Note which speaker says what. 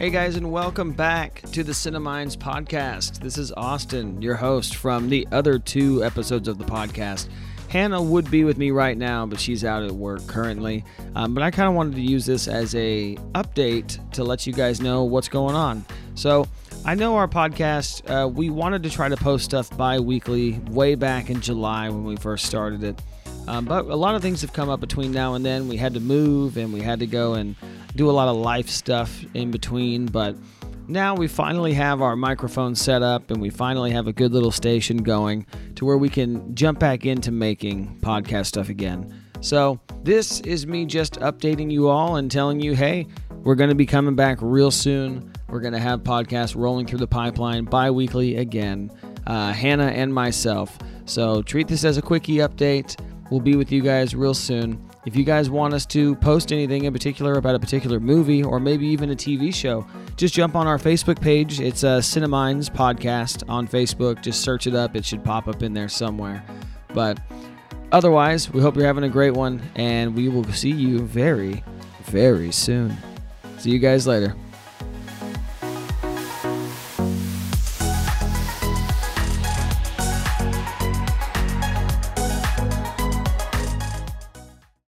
Speaker 1: Hey guys, and welcome back to the Cineminds podcast. This is Austin, your host from the other two episodes of the podcast. Hannah would be with me right now, but she's out at work currently. Um, but I kind of wanted to use this as a update to let you guys know what's going on. So I know our podcast. Uh, we wanted to try to post stuff bi-weekly way back in July when we first started it. Um, but a lot of things have come up between now and then. We had to move and we had to go and do a lot of life stuff in between, but now we finally have our microphone set up and we finally have a good little station going to where we can jump back into making podcast stuff again. So, this is me just updating you all and telling you hey, we're going to be coming back real soon. We're going to have podcasts rolling through the pipeline bi weekly again, uh, Hannah and myself. So, treat this as a quickie update. We'll be with you guys real soon. If you guys want us to post anything in particular about a particular movie or maybe even a TV show, just jump on our Facebook page. It's uh, a Cineminds podcast on Facebook. Just search it up, it should pop up in there somewhere. But otherwise, we hope you're having a great one, and we will see you very, very soon. See you guys later.